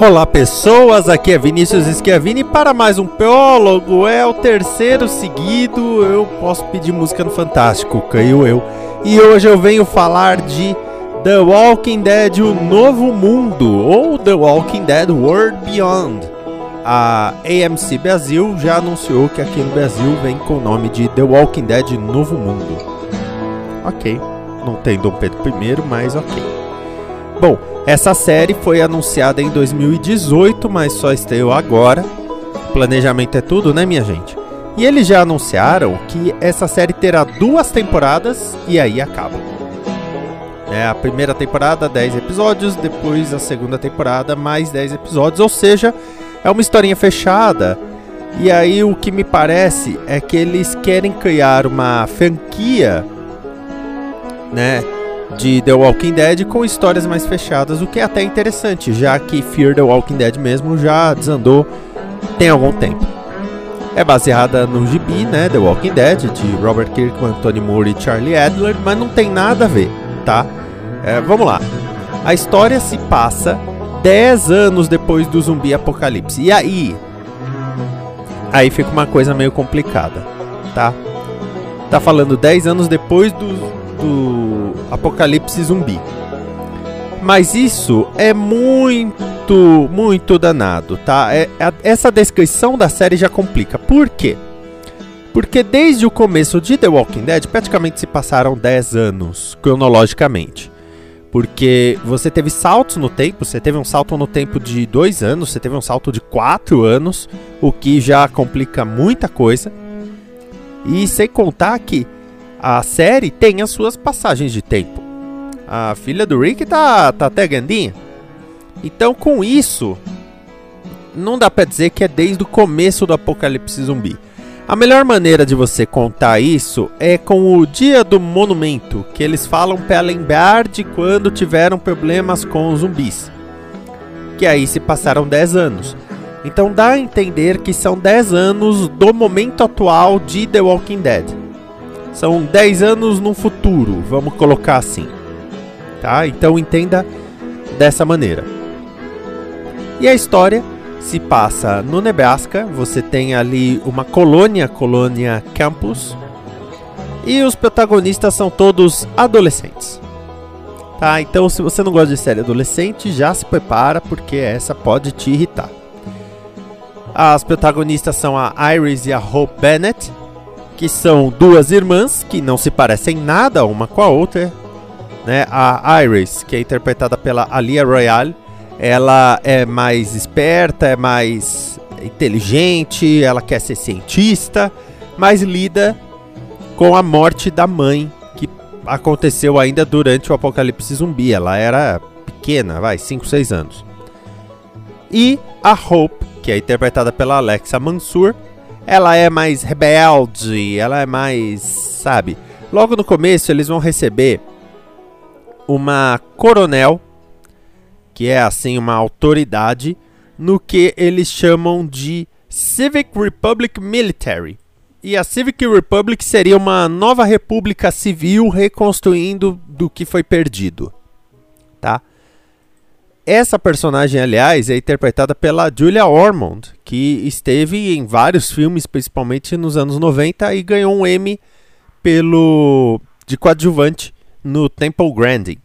Olá pessoas, aqui é Vinícius Schiavini para mais um Peólogo, é o terceiro seguido, eu posso pedir música no Fantástico, caiu eu. E hoje eu venho falar de The Walking Dead, o Novo Mundo, ou The Walking Dead World Beyond. A AMC Brasil já anunciou que aqui no Brasil vem com o nome de The Walking Dead Novo Mundo. Ok, não tem Dom Pedro I, mas ok. Bom, essa série foi anunciada em 2018, mas só estreou agora. Planejamento é tudo, né, minha gente? E eles já anunciaram que essa série terá duas temporadas e aí acaba. É, a primeira temporada, 10 episódios, depois a segunda temporada, mais 10 episódios, ou seja, é uma historinha fechada. E aí o que me parece é que eles querem criar uma franquia, né? De The Walking Dead com histórias mais fechadas, o que é até interessante, já que Fear the Walking Dead mesmo já desandou tem algum tempo. É baseada no gibi, né, The Walking Dead, de Robert Kirkman, Tony Moore e Charlie Adler, mas não tem nada a ver, tá? É, vamos lá. A história se passa 10 anos depois do zumbi apocalipse. E aí? Aí fica uma coisa meio complicada, tá? Tá falando 10 anos depois do, do apocalipse zumbi. Mas isso é muito, muito danado, tá? É, é, essa descrição da série já complica. Por quê? Porque desde o começo de The Walking Dead, praticamente se passaram 10 anos, cronologicamente. Porque você teve saltos no tempo, você teve um salto no tempo de 2 anos, você teve um salto de 4 anos, o que já complica muita coisa. E sem contar que a série tem as suas passagens de tempo. A filha do Rick tá, tá até grandinha. Então, com isso, não dá pra dizer que é desde o começo do apocalipse zumbi. A melhor maneira de você contar isso é com o dia do monumento, que eles falam para lembrar de quando tiveram problemas com os zumbis. Que aí se passaram 10 anos. Então dá a entender que são 10 anos do momento atual de The Walking Dead. São 10 anos no futuro, vamos colocar assim. Tá? Então entenda dessa maneira. E a história se passa no Nebraska, você tem ali uma colônia, colônia campus, e os protagonistas são todos adolescentes. Tá? Então se você não gosta de série adolescente, já se prepara porque essa pode te irritar. As protagonistas são a Iris e a Hope Bennett, que são duas irmãs que não se parecem nada uma com a outra. Né? A Iris, que é interpretada pela Alia Royale, ela é mais esperta, é mais inteligente, ela quer ser cientista, mas lida com a morte da mãe, que aconteceu ainda durante o apocalipse zumbi. Ela era pequena, vai, 5, 6 anos. E a Hope, que é interpretada pela Alexa Mansur, ela é mais rebelde, ela é mais, sabe? Logo no começo eles vão receber uma coronel, que é assim uma autoridade no que eles chamam de Civic Republic Military. E a Civic Republic seria uma nova república civil reconstruindo do que foi perdido, tá? Essa personagem, aliás, é interpretada pela Julia Ormond, que esteve em vários filmes, principalmente nos anos 90, e ganhou um Emmy pelo de coadjuvante no Temple Grandin.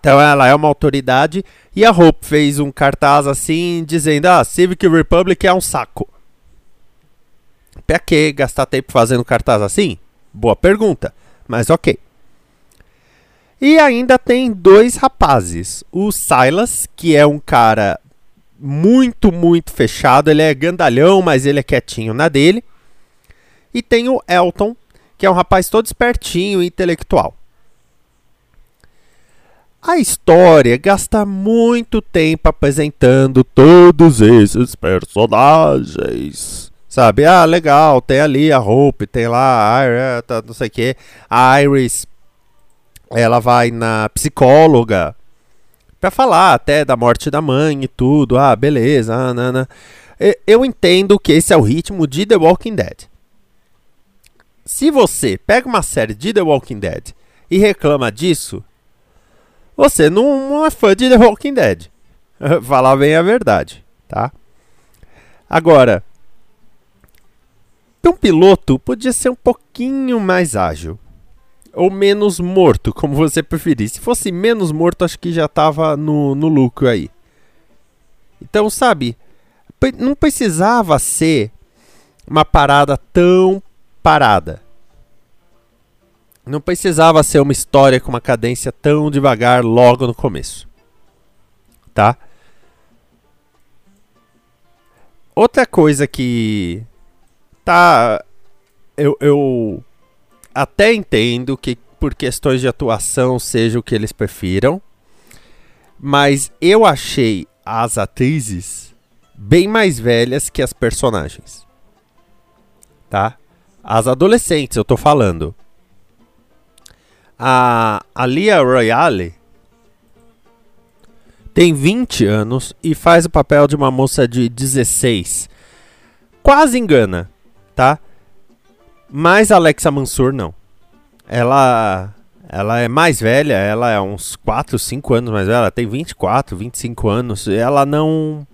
Então ela é uma autoridade e a Hope fez um cartaz assim dizendo: "Ah, Civic Republic é um saco". Pra que gastar tempo fazendo cartaz assim? Boa pergunta, mas OK. E ainda tem dois rapazes. O Silas, que é um cara muito, muito fechado. Ele é gandalhão, mas ele é quietinho na dele. E tem o Elton, que é um rapaz todo espertinho e intelectual. A história gasta muito tempo apresentando todos esses personagens. Sabe? Ah, legal, tem ali a Hope, tem lá a Iris, não sei o que. A Iris, ela vai na psicóloga pra falar até da morte da mãe e tudo. Ah, beleza, ah, nana. Eu entendo que esse é o ritmo de The Walking Dead. Se você pega uma série de The Walking Dead e reclama disso, você não, é fã de The Walking Dead. Falar bem a verdade, tá? Agora, um piloto podia ser um pouquinho mais ágil. Ou menos morto, como você preferir. Se fosse menos morto, acho que já tava no, no lucro aí. Então, sabe, não precisava ser uma parada tão parada. Não precisava ser uma história com uma cadência tão devagar logo no começo. Tá? Outra coisa que tá eu, eu até entendo que por questões de atuação seja o que eles prefiram, mas eu achei as atrizes bem mais velhas que as personagens. Tá? As adolescentes, eu tô falando. A, a Lia Royale tem 20 anos e faz o papel de uma moça de 16. Quase engana? Mas Alexa Mansur não. Ela ela é mais velha, ela é uns 4, 5 anos mais velha, ela tem 24, 25 anos, ela não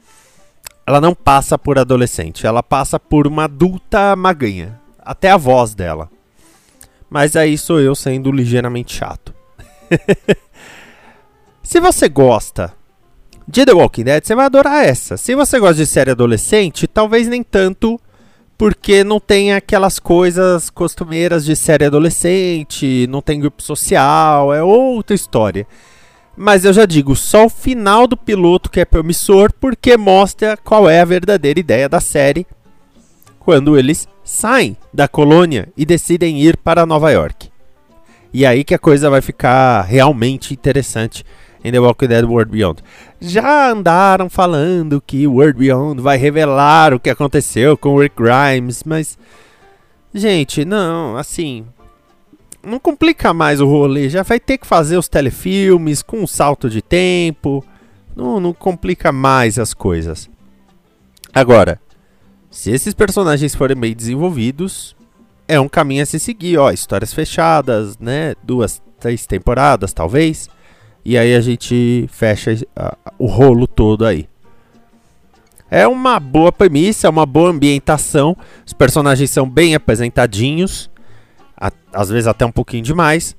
ela não passa por adolescente, ela passa por uma adulta maganha, até a voz dela. Mas aí sou eu sendo ligeiramente chato. Se você gosta de The Walking Dead, você vai adorar essa. Se você gosta de série adolescente, talvez nem tanto, porque não tem aquelas coisas costumeiras de série adolescente, não tem grupo social, é outra história. Mas eu já digo, só o final do piloto que é promissor, porque mostra qual é a verdadeira ideia da série quando eles saem da colônia e decidem ir para Nova York. E aí que a coisa vai ficar realmente interessante em The Walking Dead World Beyond. Já andaram falando que World Beyond vai revelar o que aconteceu com Rick Grimes, mas gente, não, assim, não complica mais o rolê, já vai ter que fazer os telefilmes com um salto de tempo. Não, não complica mais as coisas. Agora, se esses personagens forem bem desenvolvidos, é um caminho a se seguir, ó, histórias fechadas, né? Duas, três temporadas, talvez. E aí a gente fecha o rolo todo aí. É uma boa premissa, é uma boa ambientação. Os personagens são bem apresentadinhos, a, às vezes até um pouquinho demais,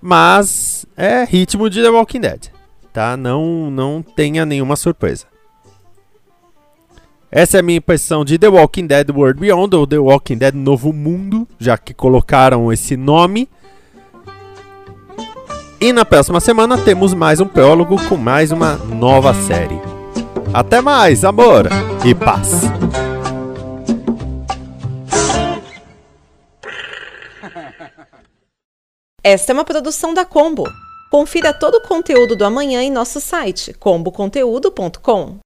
mas é ritmo de The Walking Dead, tá? Não não tenha nenhuma surpresa. Essa é a minha impressão de The Walking Dead World Beyond, ou The Walking Dead Novo Mundo, já que colocaram esse nome. E na próxima semana temos mais um prólogo com mais uma nova série. Até mais, amor e paz! Esta é uma produção da Combo. Confira todo o conteúdo do amanhã em nosso site comboconteúdo.com.